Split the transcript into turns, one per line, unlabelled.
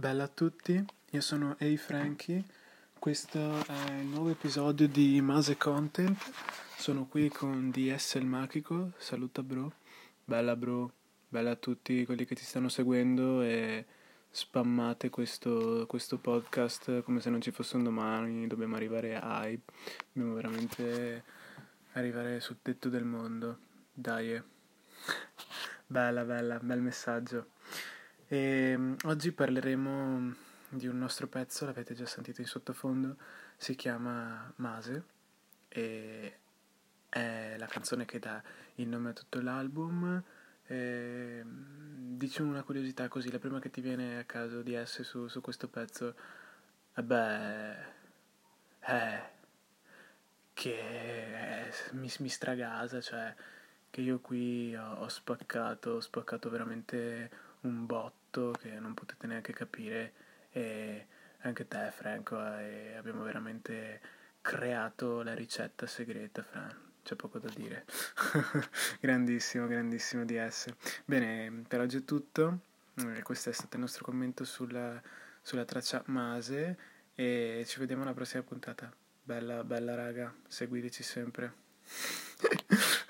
Bella a tutti, io sono Hey Frankie, questo è il nuovo episodio di Mase Content, sono qui con DS il Magico, saluta bro, bella bro, bella a tutti quelli che ti stanno seguendo e spammate questo, questo podcast come se non ci fosse un domani, dobbiamo arrivare a hype, dobbiamo veramente arrivare sul tetto del mondo, dai, bella bella, bel messaggio. E ehm, oggi parleremo di un nostro pezzo, l'avete già sentito in sottofondo, si chiama Mase e è la canzone che dà il nome a tutto l'album. E, ehm, dici una curiosità così, la prima che ti viene a caso di essere su, su questo pezzo, beh, eh, che eh, mi, mi stragasa, cioè che io qui ho, ho spaccato, ho spaccato veramente un botto che non potete neanche capire e anche te Franco e abbiamo veramente creato la ricetta segreta Fran. C'è poco da dire. Grandissimo grandissimo di essere. Bene per oggi è tutto. Eh, questo è stato il nostro commento sulla, sulla traccia Mase e ci vediamo alla prossima puntata. Bella bella raga. Seguiteci sempre